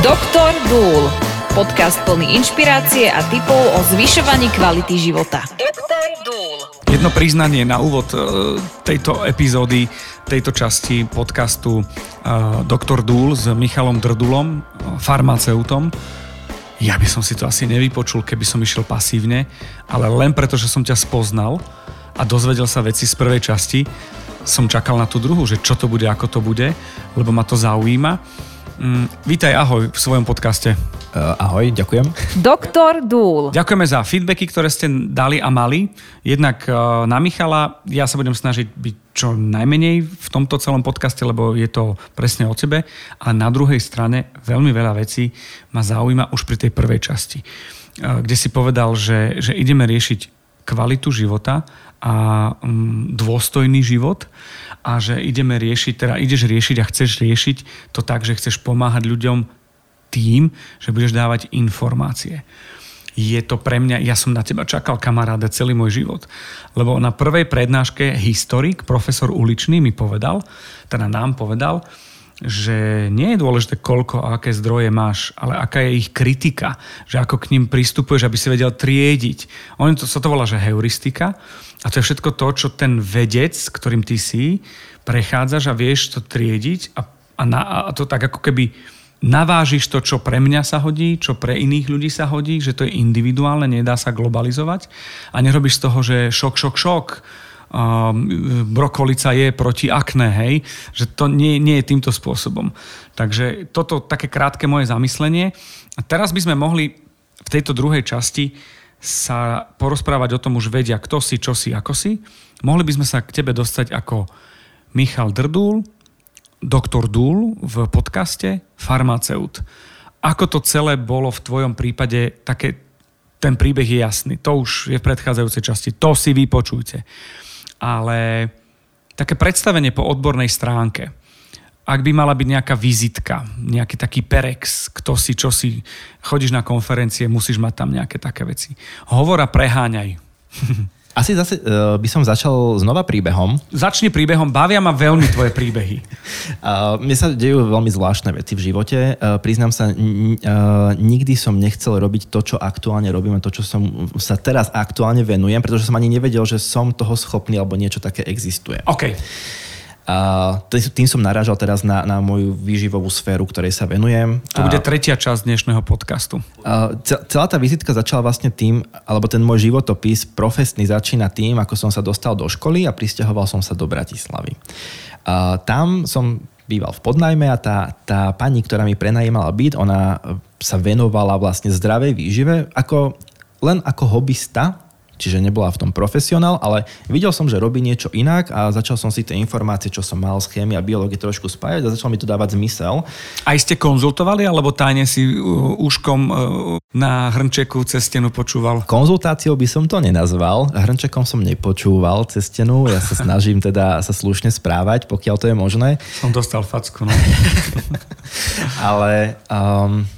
Doktor Dúl. Podcast plný inšpirácie a tipov o zvyšovaní kvality života. Doktor Dúl. Jedno priznanie na úvod e, tejto epizódy, tejto časti podcastu e, Doktor Dúl s Michalom Drdulom, farmaceutom. Ja by som si to asi nevypočul, keby som išiel pasívne, ale len preto, že som ťa spoznal a dozvedel sa veci z prvej časti, som čakal na tú druhú, že čo to bude, ako to bude, lebo ma to zaujíma. Mm, vítaj, ahoj v svojom podcaste. Uh, ahoj, ďakujem. Doktor Dúl. Ďakujeme za feedbacky, ktoré ste dali a mali. Jednak uh, na Michala, ja sa budem snažiť byť čo najmenej v tomto celom podcaste, lebo je to presne o tebe. A na druhej strane veľmi veľa vecí ma zaujíma už pri tej prvej časti, uh, kde si povedal, že, že ideme riešiť kvalitu života a um, dôstojný život a že ideme riešiť, teda ideš riešiť a chceš riešiť to tak, že chceš pomáhať ľuďom tým, že budeš dávať informácie. Je to pre mňa, ja som na teba čakal kamaráde celý môj život. Lebo na prvej prednáške historik, profesor Uličný mi povedal, teda nám povedal, že nie je dôležité, koľko a aké zdroje máš, ale aká je ich kritika, že ako k ním pristupuješ, aby si vedel triediť. On to, sa to volá, že heuristika a to je všetko to, čo ten vedec, ktorým ty si, prechádzaš a vieš to triediť a, a, na, a to tak ako keby navážiš to, čo pre mňa sa hodí, čo pre iných ľudí sa hodí, že to je individuálne, nedá sa globalizovať a nerobíš z toho, že šok, šok, šok, brokolica je proti akné, hej, že to nie, nie je týmto spôsobom. Takže toto také krátke moje zamyslenie. A teraz by sme mohli v tejto druhej časti sa porozprávať o tom už vedia, kto si, čo si, ako si. Mohli by sme sa k tebe dostať ako Michal Drdúl, doktor Dúl v podcaste Farmaceut. Ako to celé bolo v tvojom prípade, také, ten príbeh je jasný. To už je v predchádzajúcej časti. To si vypočujte ale také predstavenie po odbornej stránke. Ak by mala byť nejaká vizitka, nejaký taký perex, kto si, čo si, chodíš na konferencie, musíš mať tam nejaké také veci. Hovor a preháňaj. Asi zase uh, by som začal znova príbehom. Začni príbehom, bavia ma veľmi tvoje príbehy. uh, mne sa dejú veľmi zvláštne veci v živote. Uh, priznám sa, n- uh, nikdy som nechcel robiť to, čo aktuálne robím a to, čo som sa teraz aktuálne venujem, pretože som ani nevedel, že som toho schopný alebo niečo také existuje. OK. A tým som narážal teraz na, na moju výživovú sféru, ktorej sa venujem. To bude tretia časť dnešného podcastu. A celá tá vizitka začala vlastne tým, alebo ten môj životopis profesný začína tým, ako som sa dostal do školy a pristahoval som sa do Bratislavy. A tam som býval v podnajme a tá, tá pani, ktorá mi prenajímala byt, ona sa venovala vlastne zdravej výžive ako, len ako hobbysta čiže nebola v tom profesionál, ale videl som, že robí niečo inak a začal som si tie informácie, čo som mal z chémie a biológie trošku spájať a začal mi to dávať zmysel. Aj ste konzultovali, alebo tajne si úškom uh, na hrnčeku cez stenu počúval? Konzultáciou by som to nenazval. Hrnčekom som nepočúval cez stenu. Ja sa snažím teda sa slušne správať, pokiaľ to je možné. Som dostal facku, no. ale um,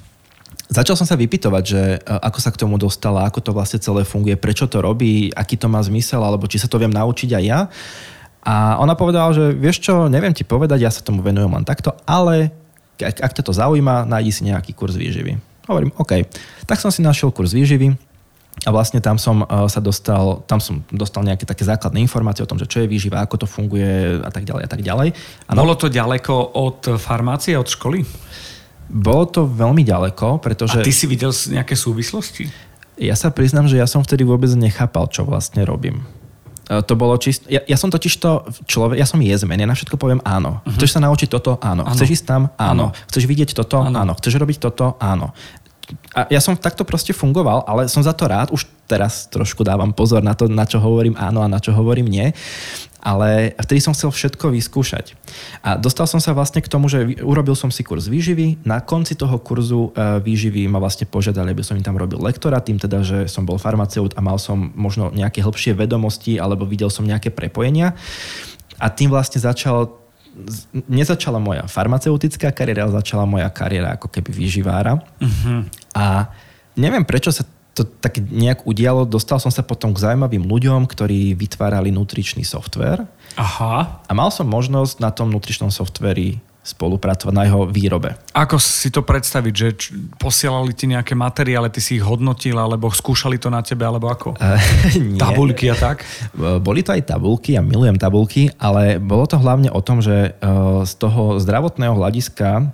Začal som sa vypytovať, že e, ako sa k tomu dostala, ako to vlastne celé funguje, prečo to robí, aký to má zmysel, alebo či sa to viem naučiť aj ja. A ona povedala, že vieš čo, neviem ti povedať, ja sa tomu venujem len takto, ale ak, ak to zaujíma, nájdi si nejaký kurz výživy. Hovorím, OK. Tak som si našiel kurz výživy, a vlastne tam som e, sa dostal, tam som dostal nejaké také základné informácie o tom, že čo je výživa, ako to funguje a tak ďalej a tak ďalej. Ano. Bolo to ďaleko od farmácie, od školy? Bolo to veľmi ďaleko, pretože... A ty si videl nejaké súvislosti? Ja sa priznám, že ja som vtedy vôbec nechápal, čo vlastne robím. E, to bolo čisto... Ja, ja som totiž to človek, ja som jezmen, ja na všetko poviem áno. Uh-huh. Chceš sa naučiť toto? Áno. áno. Chceš ísť tam? Áno. áno. Chceš vidieť toto? Áno. áno. Chceš robiť toto? Áno. A ja som takto proste fungoval, ale som za to rád. Už teraz trošku dávam pozor na to, na čo hovorím áno a na čo hovorím nie ale vtedy som chcel všetko vyskúšať. A dostal som sa vlastne k tomu, že urobil som si kurz výživy. Na konci toho kurzu e, výživy ma vlastne požiadali, aby som im tam robil lektora, tým teda, že som bol farmaceut a mal som možno nejaké hĺbšie vedomosti alebo videl som nejaké prepojenia. A tým vlastne začal nezačala moja farmaceutická kariéra, ale začala moja kariéra ako keby výživára. Uh-huh. A neviem, prečo sa to tak nejak udialo. Dostal som sa potom k zaujímavým ľuďom, ktorí vytvárali nutričný software. Aha. A mal som možnosť na tom nutričnom softveri spolupracovať na jeho výrobe. Ako si to predstaviť, že posielali ti nejaké materiály, ty si ich hodnotil, alebo skúšali to na tebe, alebo ako? Uh. Tabulky a tak? Boli to aj tabulky, ja milujem tabulky, ale bolo to hlavne o tom, že uh, z toho zdravotného hľadiska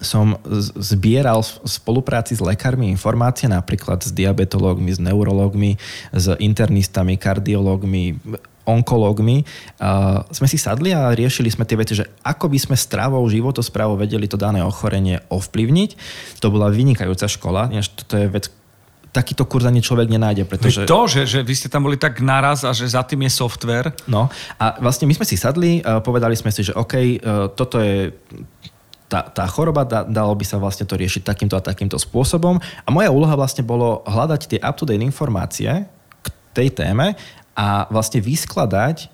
som zbieral v spolupráci s lekármi informácie napríklad s diabetológmi, s neurológmi, s internistami, kardiológmi, onkológmi. Uh, sme si sadli a riešili sme tie veci, že ako by sme stravou, životosprávou vedeli to dané ochorenie ovplyvniť. To bola vynikajúca škola, toto je vec, takýto kurz ani človek nenájde. Pretože... To, že, že vy ste tam boli tak naraz a že za tým je software. No a vlastne my sme si sadli, povedali sme si, že OK, uh, toto je tá, tá choroba, dá, dalo by sa vlastne to riešiť takýmto a takýmto spôsobom. A moja úloha vlastne bolo hľadať tie up-to-date informácie k tej téme a vlastne vyskladať e,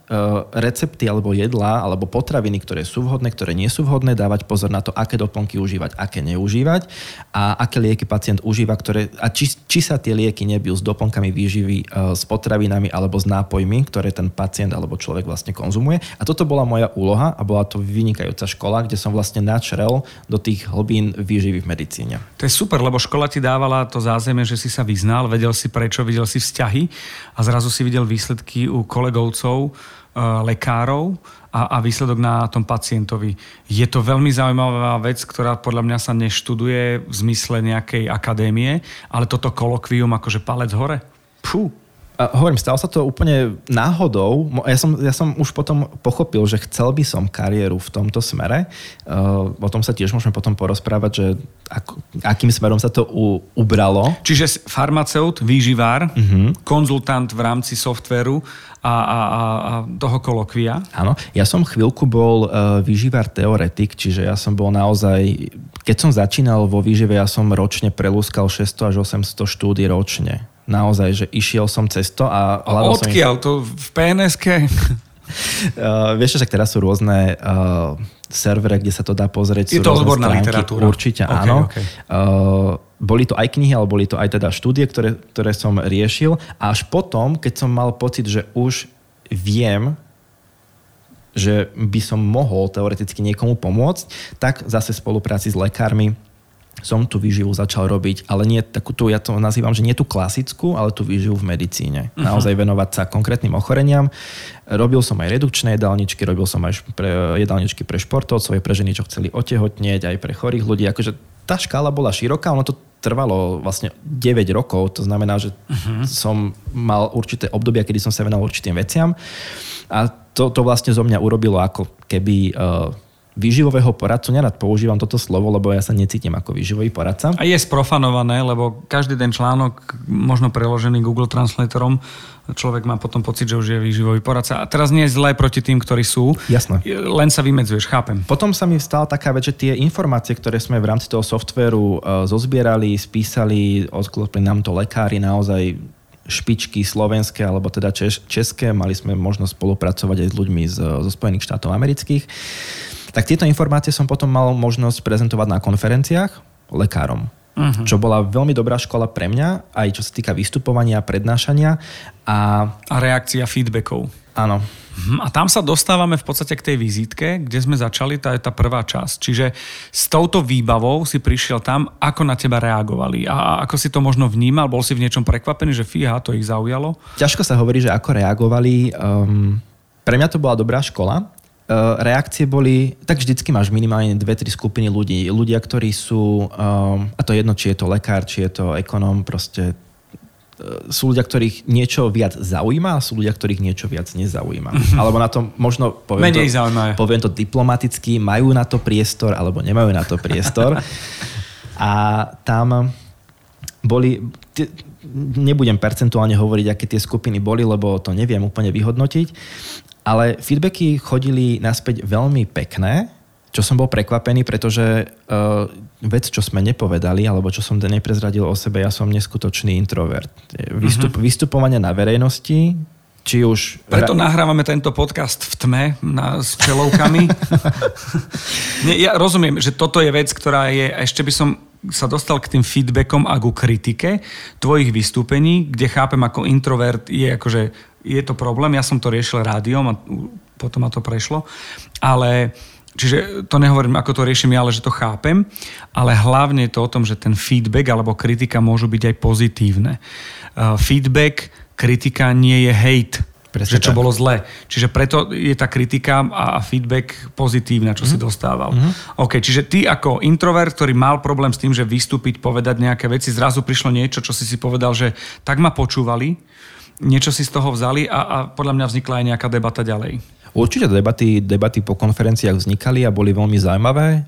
recepty alebo jedlá alebo potraviny, ktoré sú vhodné, ktoré nie sú vhodné, dávať pozor na to, aké doplnky užívať, aké neužívať a aké lieky pacient užíva, ktoré, a či, či sa tie lieky nebijú s doplnkami výživy, e, s potravinami alebo s nápojmi, ktoré ten pacient alebo človek vlastne konzumuje. A toto bola moja úloha a bola to vynikajúca škola, kde som vlastne načrel do tých hlbín výživy v medicíne. To je super, lebo škola ti dávala to zázemie, že si sa vyznal, vedel si prečo, videl si vzťahy a zrazu si videl výsledky výsledky u kolegovcov, eh, lekárov a, a výsledok na tom pacientovi. Je to veľmi zaujímavá vec, ktorá podľa mňa sa neštuduje v zmysle nejakej akadémie, ale toto kolokvium akože palec hore. Pfú, a hovorím, stalo sa to úplne náhodou. Ja som, ja som už potom pochopil, že chcel by som kariéru v tomto smere. Uh, o tom sa tiež môžeme potom porozprávať, že ako, akým smerom sa to u, ubralo. Čiže farmaceut, výživár, uh-huh. konzultant v rámci softveru a, a, a, a toho kolokvia. Áno, ja som chvíľku bol uh, výživár teoretik, čiže ja som bol naozaj... Keď som začínal vo výžive, ja som ročne prelúskal 600 až 800 štúdí ročne naozaj, že išiel som cez to a hľadal Odkiaľ? Som... To v pns Uh, vieš, že teraz sú rôzne uh, servere, kde sa to dá pozrieť. Je to odborná literatúra. Určite okay, áno. Okay. Uh, boli to aj knihy, ale boli to aj teda štúdie, ktoré, ktoré som riešil. A až potom, keď som mal pocit, že už viem, že by som mohol teoreticky niekomu pomôcť, tak zase v spolupráci s lekármi som tú výživu začal robiť, ale nie takú tú, ja to nazývam, že nie tú klasickú, ale tú výživu v medicíne. Uh-huh. Naozaj venovať sa konkrétnym ochoreniam. Robil som aj redukčné jedálničky, robil som aj pre, jedálničky pre športovcov, aj pre ženy, čo chceli otehotnieť, aj pre chorých ľudí. Akože tá škála bola široká, ono to trvalo vlastne 9 rokov, to znamená, že uh-huh. som mal určité obdobia, kedy som sa venoval určitým veciam a to, to vlastne zo mňa urobilo ako keby uh, výživového poradcu, nerad používam toto slovo, lebo ja sa necítim ako výživový poradca. A je sprofanované, lebo každý ten článok, možno preložený Google Translatorom, človek má potom pocit, že už je výživový poradca. A teraz nie je zlé proti tým, ktorí sú. Jasné. Len sa vymedzuješ, chápem. Potom sa mi stala taká vec, že tie informácie, ktoré sme v rámci toho softvéru e, zozbierali, spísali, odklopili nám to lekári naozaj špičky slovenské alebo teda češ, české. Mali sme možnosť spolupracovať aj s ľuďmi z, zo Spojených štátov amerických tak tieto informácie som potom mal možnosť prezentovať na konferenciách lekárom. Uh-huh. Čo bola veľmi dobrá škola pre mňa, aj čo sa týka vystupovania, prednášania a... A reakcia feedbackov. Áno. Uh-huh. A tam sa dostávame v podstate k tej vizítke, kde sme začali, tá je tá prvá časť. Čiže s touto výbavou si prišiel tam, ako na teba reagovali a ako si to možno vnímal, bol si v niečom prekvapený, že fíha, to ich zaujalo? Ťažko sa hovorí, že ako reagovali. Um, pre mňa to bola dobrá škola, reakcie boli, tak vždycky máš minimálne dve, tri skupiny ľudí. Ľudia, ktorí sú, um, a to jedno, či je to lekár, či je to ekonóm, proste eh, sú ľudia, ktorých niečo viac zaujíma a sú ľudia, ktorých niečo viac nezaujíma. Mm-hmm. Alebo na to možno poviem Menej to, poviem to diplomaticky, majú na to priestor alebo nemajú na to priestor. a tam boli, nebudem percentuálne hovoriť, aké tie skupiny boli, lebo to neviem úplne vyhodnotiť, ale feedbacky chodili naspäť veľmi pekné, čo som bol prekvapený, pretože uh, vec, čo sme nepovedali, alebo čo som neprezradil o sebe, ja som neskutočný introvert. Vystup, uh-huh. Vystupovanie na verejnosti, či už... Preto nahrávame tento podcast v tme na, s čelovkami. Nie, ja rozumiem, že toto je vec, ktorá je, ešte by som sa dostal k tým feedbackom a ku kritike tvojich vystúpení, kde chápem ako introvert je akože je to problém. Ja som to riešil rádiom a potom ma to prešlo. Ale čiže to nehovorím, ako to riešim ja, ale že to chápem, ale hlavne je to o tom, že ten feedback alebo kritika môžu byť aj pozitívne. Uh, feedback, kritika nie je hate. Presne že čo tak. bolo zle. Čiže preto je tá kritika a feedback pozitívna, čo mm. si mhm. dostával. Mm. OK, čiže ty ako introvert, ktorý mal problém s tým, že vystúpiť, povedať nejaké veci, zrazu prišlo niečo, čo si si povedal, že tak ma počúvali, niečo si z toho vzali a, a podľa mňa vznikla aj nejaká debata ďalej. Určite debaty, debaty po konferenciách vznikali a boli veľmi zaujímavé.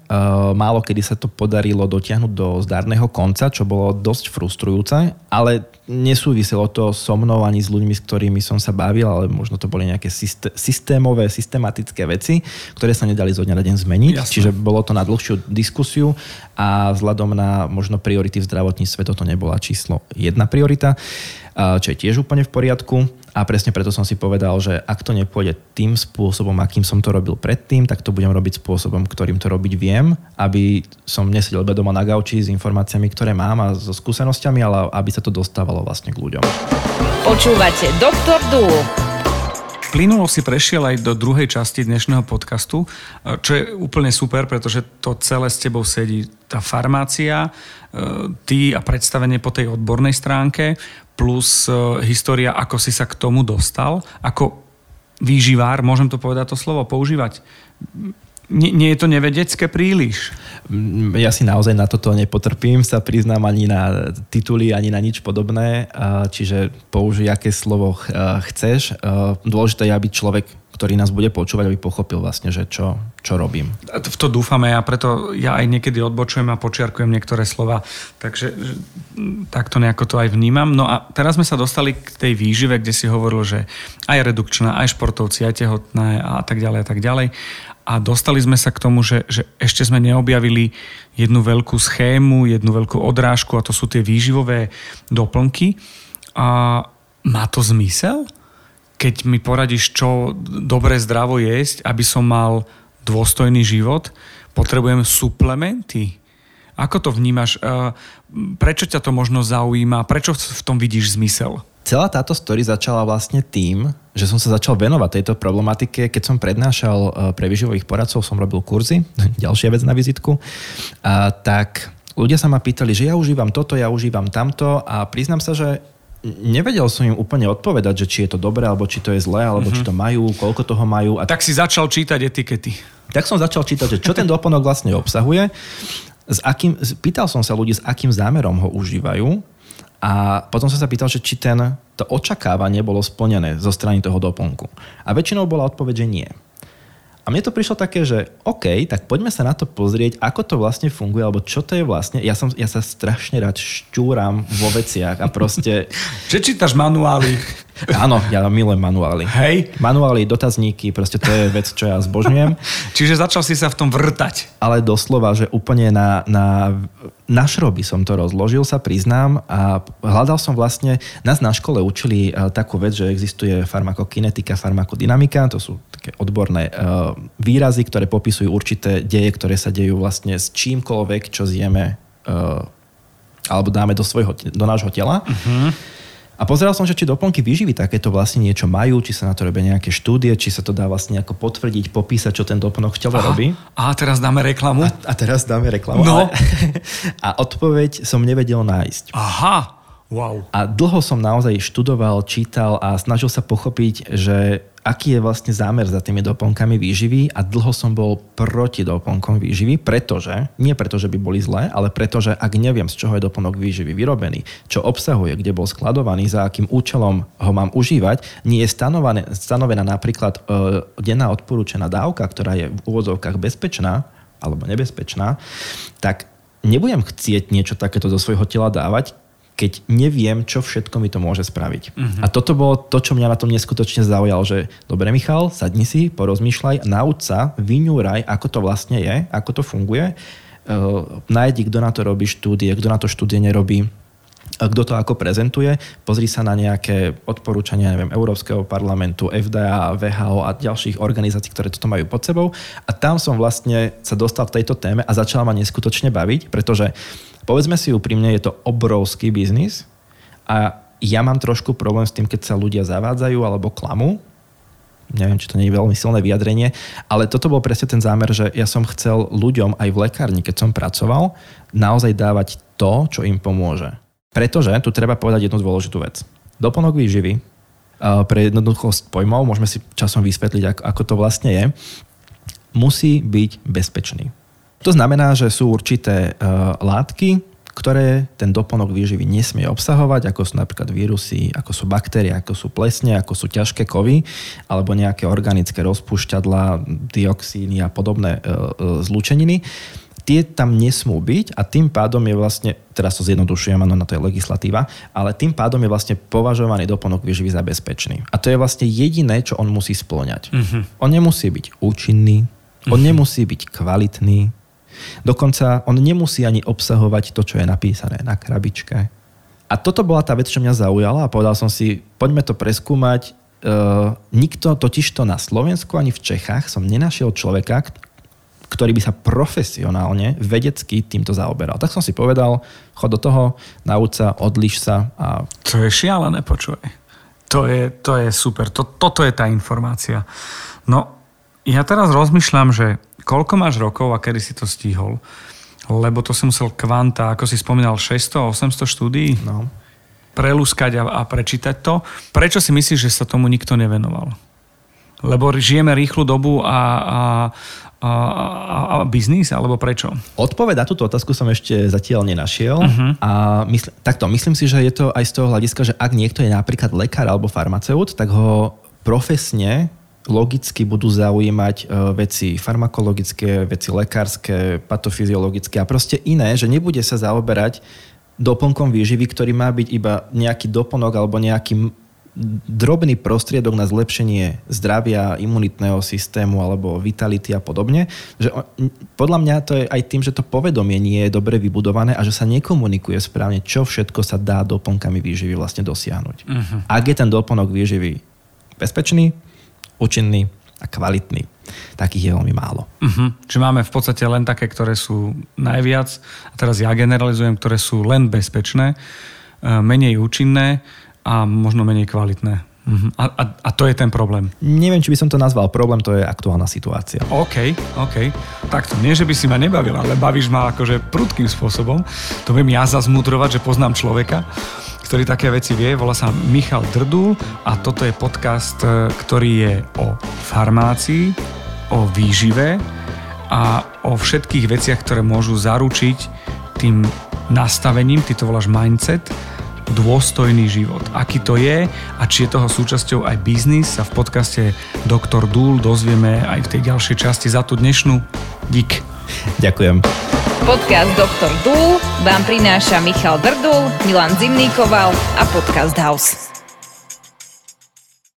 Málo kedy sa to podarilo dotiahnuť do zdarného konca, čo bolo dosť frustrujúce, ale nesúviselo to so mnou ani s ľuďmi, s ktorými som sa bavil, ale možno to boli nejaké systémové, systematické veci, ktoré sa nedali zo dňa na deň zmeniť. Jasne. Čiže bolo to na dlhšiu diskusiu a vzhľadom na možno priority v zdravotníctve toto nebola číslo jedna priorita, čo je tiež úplne v poriadku. A presne preto som si povedal, že ak to nepôjde tým spôsobom, akým som to robil predtým, tak to budem robiť spôsobom, ktorým to robiť viem, aby som nesedel doma na gauči s informáciami, ktoré mám a so skúsenosťami, ale aby sa to dostávalo vlastne k ľuďom. Počúvate Doktor Dúl. Plynulo si prešiel aj do druhej časti dnešného podcastu, čo je úplne super, pretože to celé s tebou sedí. Tá farmácia, e, ty a predstavenie po tej odbornej stránke, plus e, história, ako si sa k tomu dostal, ako výživár, môžem to povedať to slovo, používať. Nie, nie je to nevedecké príliš? Mm, ja si naozaj na toto nepotrpím, sa priznám ani na tituly, ani na nič podobné, čiže použij, aké slovo chceš. Dôležité je, aby človek ktorý nás bude počúvať, aby pochopil vlastne, že čo, čo robím. V to dúfame a preto ja aj niekedy odbočujem a počiarkujem niektoré slova, takže takto nejako to aj vnímam. No a teraz sme sa dostali k tej výžive, kde si hovoril, že aj redukčná, aj športovci, aj tehotné a tak ďalej a tak ďalej. A dostali sme sa k tomu, že, že ešte sme neobjavili jednu veľkú schému, jednu veľkú odrážku a to sú tie výživové doplnky. A má to zmysel? Keď mi poradíš, čo dobre zdravo jesť, aby som mal dôstojný život, potrebujem suplementy. Ako to vnímaš? Prečo ťa to možno zaujíma? Prečo v tom vidíš zmysel? Celá táto story začala vlastne tým, že som sa začal venovať tejto problematike. Keď som prednášal e, pre vyživových poradcov, som robil kurzy, ďalšia vec na vizitku, a tak ľudia sa ma pýtali, že ja užívam toto, ja užívam tamto a priznám sa, že nevedel som im úplne odpovedať, že či je to dobré, alebo či to je zlé, alebo mm-hmm. či to majú, koľko toho majú. A tak si začal čítať etikety. Tak som začal čítať, že čo ten doplnok vlastne obsahuje. S akým, pýtal som sa ľudí, s akým zámerom ho užívajú a potom som sa pýtal, že či ten, to očakávanie bolo splnené zo strany toho doplnku. A väčšinou bola odpoveď, že nie. A mne to prišlo také, že OK, tak poďme sa na to pozrieť, ako to vlastne funguje, alebo čo to je vlastne. Ja, som, ja sa strašne rád šťúram vo veciach a proste... že čítaš manuály? Áno, ja milujem manuály. Hej? Manuály, dotazníky, proste to je vec, čo ja zbožňujem. Čiže začal si sa v tom vrtať. Ale doslova, že úplne na, na, na šroby som to rozložil, sa priznám a hľadal som vlastne, nás na škole učili uh, takú vec, že existuje farmakokinetika, farmakodynamika, to sú také odborné uh, výrazy, ktoré popisujú určité deje, ktoré sa dejú vlastne s čímkoľvek, čo zjeme uh, alebo dáme do, svojho, do nášho tela. Uh-huh. A pozeral som, že či doplnky výživy takéto vlastne niečo majú, či sa na to robia nejaké štúdie, či sa to dá vlastne ako potvrdiť, popísať, čo ten doplnok v tele robí. A teraz dáme reklamu? A, a teraz dáme reklamu. No. Ale, a odpoveď som nevedel nájsť. Aha. Wow. A dlho som naozaj študoval, čítal a snažil sa pochopiť, že aký je vlastne zámer za tými doplnkami výživy? A dlho som bol proti doplnkom výživy, pretože, nie preto, že by boli zlé, ale preto, že ak neviem, z čoho je doplnok výživy vyrobený, čo obsahuje, kde bol skladovaný, za akým účelom ho mám užívať, nie je stanovená, stanovená napríklad e, denná odporúčená dávka, ktorá je v úvodzovkách bezpečná alebo nebezpečná, tak nebudem chcieť niečo takéto do svojho tela dávať, keď neviem, čo všetko mi to môže spraviť. Uh-huh. A toto bolo to, čo mňa na tom neskutočne zaujalo, že dobre Michal, sadni si, porozmýšľaj, nauč sa, vyňúraj, ako to vlastne je, ako to funguje, uh, nájdi, kto na to robí štúdie, kto na to štúdie nerobí, kto to ako prezentuje, pozri sa na nejaké odporúčania neviem, Európskeho parlamentu, FDA, VHO a ďalších organizácií, ktoré toto majú pod sebou. A tam som vlastne sa dostal v tejto téme a začal ma neskutočne baviť, pretože povedzme si úprimne, je to obrovský biznis a ja mám trošku problém s tým, keď sa ľudia zavádzajú alebo klamú, neviem, či to nie je veľmi silné vyjadrenie, ale toto bol presne ten zámer, že ja som chcel ľuďom aj v lekárni, keď som pracoval, naozaj dávať to, čo im pomôže. Pretože tu treba povedať jednu dôležitú vec. Doplnok výživy, pre jednoduchosť pojmov, môžeme si časom vysvetliť, ako, to vlastne je, musí byť bezpečný. To znamená, že sú určité uh, látky, ktoré ten doplnok výživy nesmie obsahovať, ako sú napríklad vírusy, ako sú baktérie, ako sú plesne, ako sú ťažké kovy, alebo nejaké organické rozpúšťadla, dioxíny a podobné uh, zlúčeniny tie tam nesmú byť a tým pádom je vlastne, teraz to zjednodušujem, áno, na to je legislatíva, ale tým pádom je vlastne považovaný doplnok výživy za bezpečný. A to je vlastne jediné, čo on musí splňať. Uh-huh. On nemusí byť účinný, on uh-huh. nemusí byť kvalitný, dokonca on nemusí ani obsahovať to, čo je napísané na krabičke. A toto bola tá vec, čo mňa zaujala a povedal som si, poďme to preskúmať. Uh, nikto totižto na Slovensku ani v Čechách som nenašiel človeka, ktorý by sa profesionálne, vedecky týmto zaoberal. Tak som si povedal, chod do toho, nauč sa, odliš sa. A... To je šialené, počuj. To je, to je super. To, toto je tá informácia. No, ja teraz rozmýšľam, že koľko máš rokov a kedy si to stihol, lebo to som musel kvanta, ako si spomínal, 600-800 štúdií. No. Prelúskať a, a prečítať to. Prečo si myslíš, že sa tomu nikto nevenoval? Lebo žijeme rýchlu dobu a, a a, a, a biznis, alebo prečo? Odpoveď na túto otázku som ešte zatiaľ nenašiel. Uh-huh. A mysl, takto, myslím si, že je to aj z toho hľadiska, že ak niekto je napríklad lekár alebo farmaceut, tak ho profesne logicky budú zaujímať e, veci farmakologické, veci lekárske, patofyziologické a proste iné, že nebude sa zaoberať doplnkom výživy, ktorý má byť iba nejaký doplnok alebo nejaký drobný prostriedok na zlepšenie zdravia, imunitného systému alebo vitality a podobne. Že podľa mňa to je aj tým, že to povedomie nie je dobre vybudované a že sa nekomunikuje správne, čo všetko sa dá doplnkami výživy vlastne dosiahnuť. Uh-huh. Ak je ten doplnok výživy bezpečný, účinný a kvalitný, takých je veľmi málo. Uh-huh. Čiže máme v podstate len také, ktoré sú najviac, a teraz ja generalizujem, ktoré sú len bezpečné, e, menej účinné a možno menej kvalitné. Uh-huh. A, a, a to je ten problém. Neviem, či by som to nazval problém, to je aktuálna situácia. OK, OK. Takto, nie, že by si ma nebavil, ale bavíš ma akože prudkým spôsobom. To viem ja zazmudrovať, že poznám človeka, ktorý také veci vie. Volá sa Michal Drdul a toto je podcast, ktorý je o farmácii, o výžive a o všetkých veciach, ktoré môžu zaručiť tým nastavením, ty to voláš mindset, dôstojný život. Aký to je a či je toho súčasťou aj biznis sa v podcaste Dr. Dúl dozvieme aj v tej ďalšej časti za tú dnešnú. Dík. Ďakujem. Podcast Dr. Dúl vám prináša Michal Drdul, Milan Zimníkoval a Podcast House.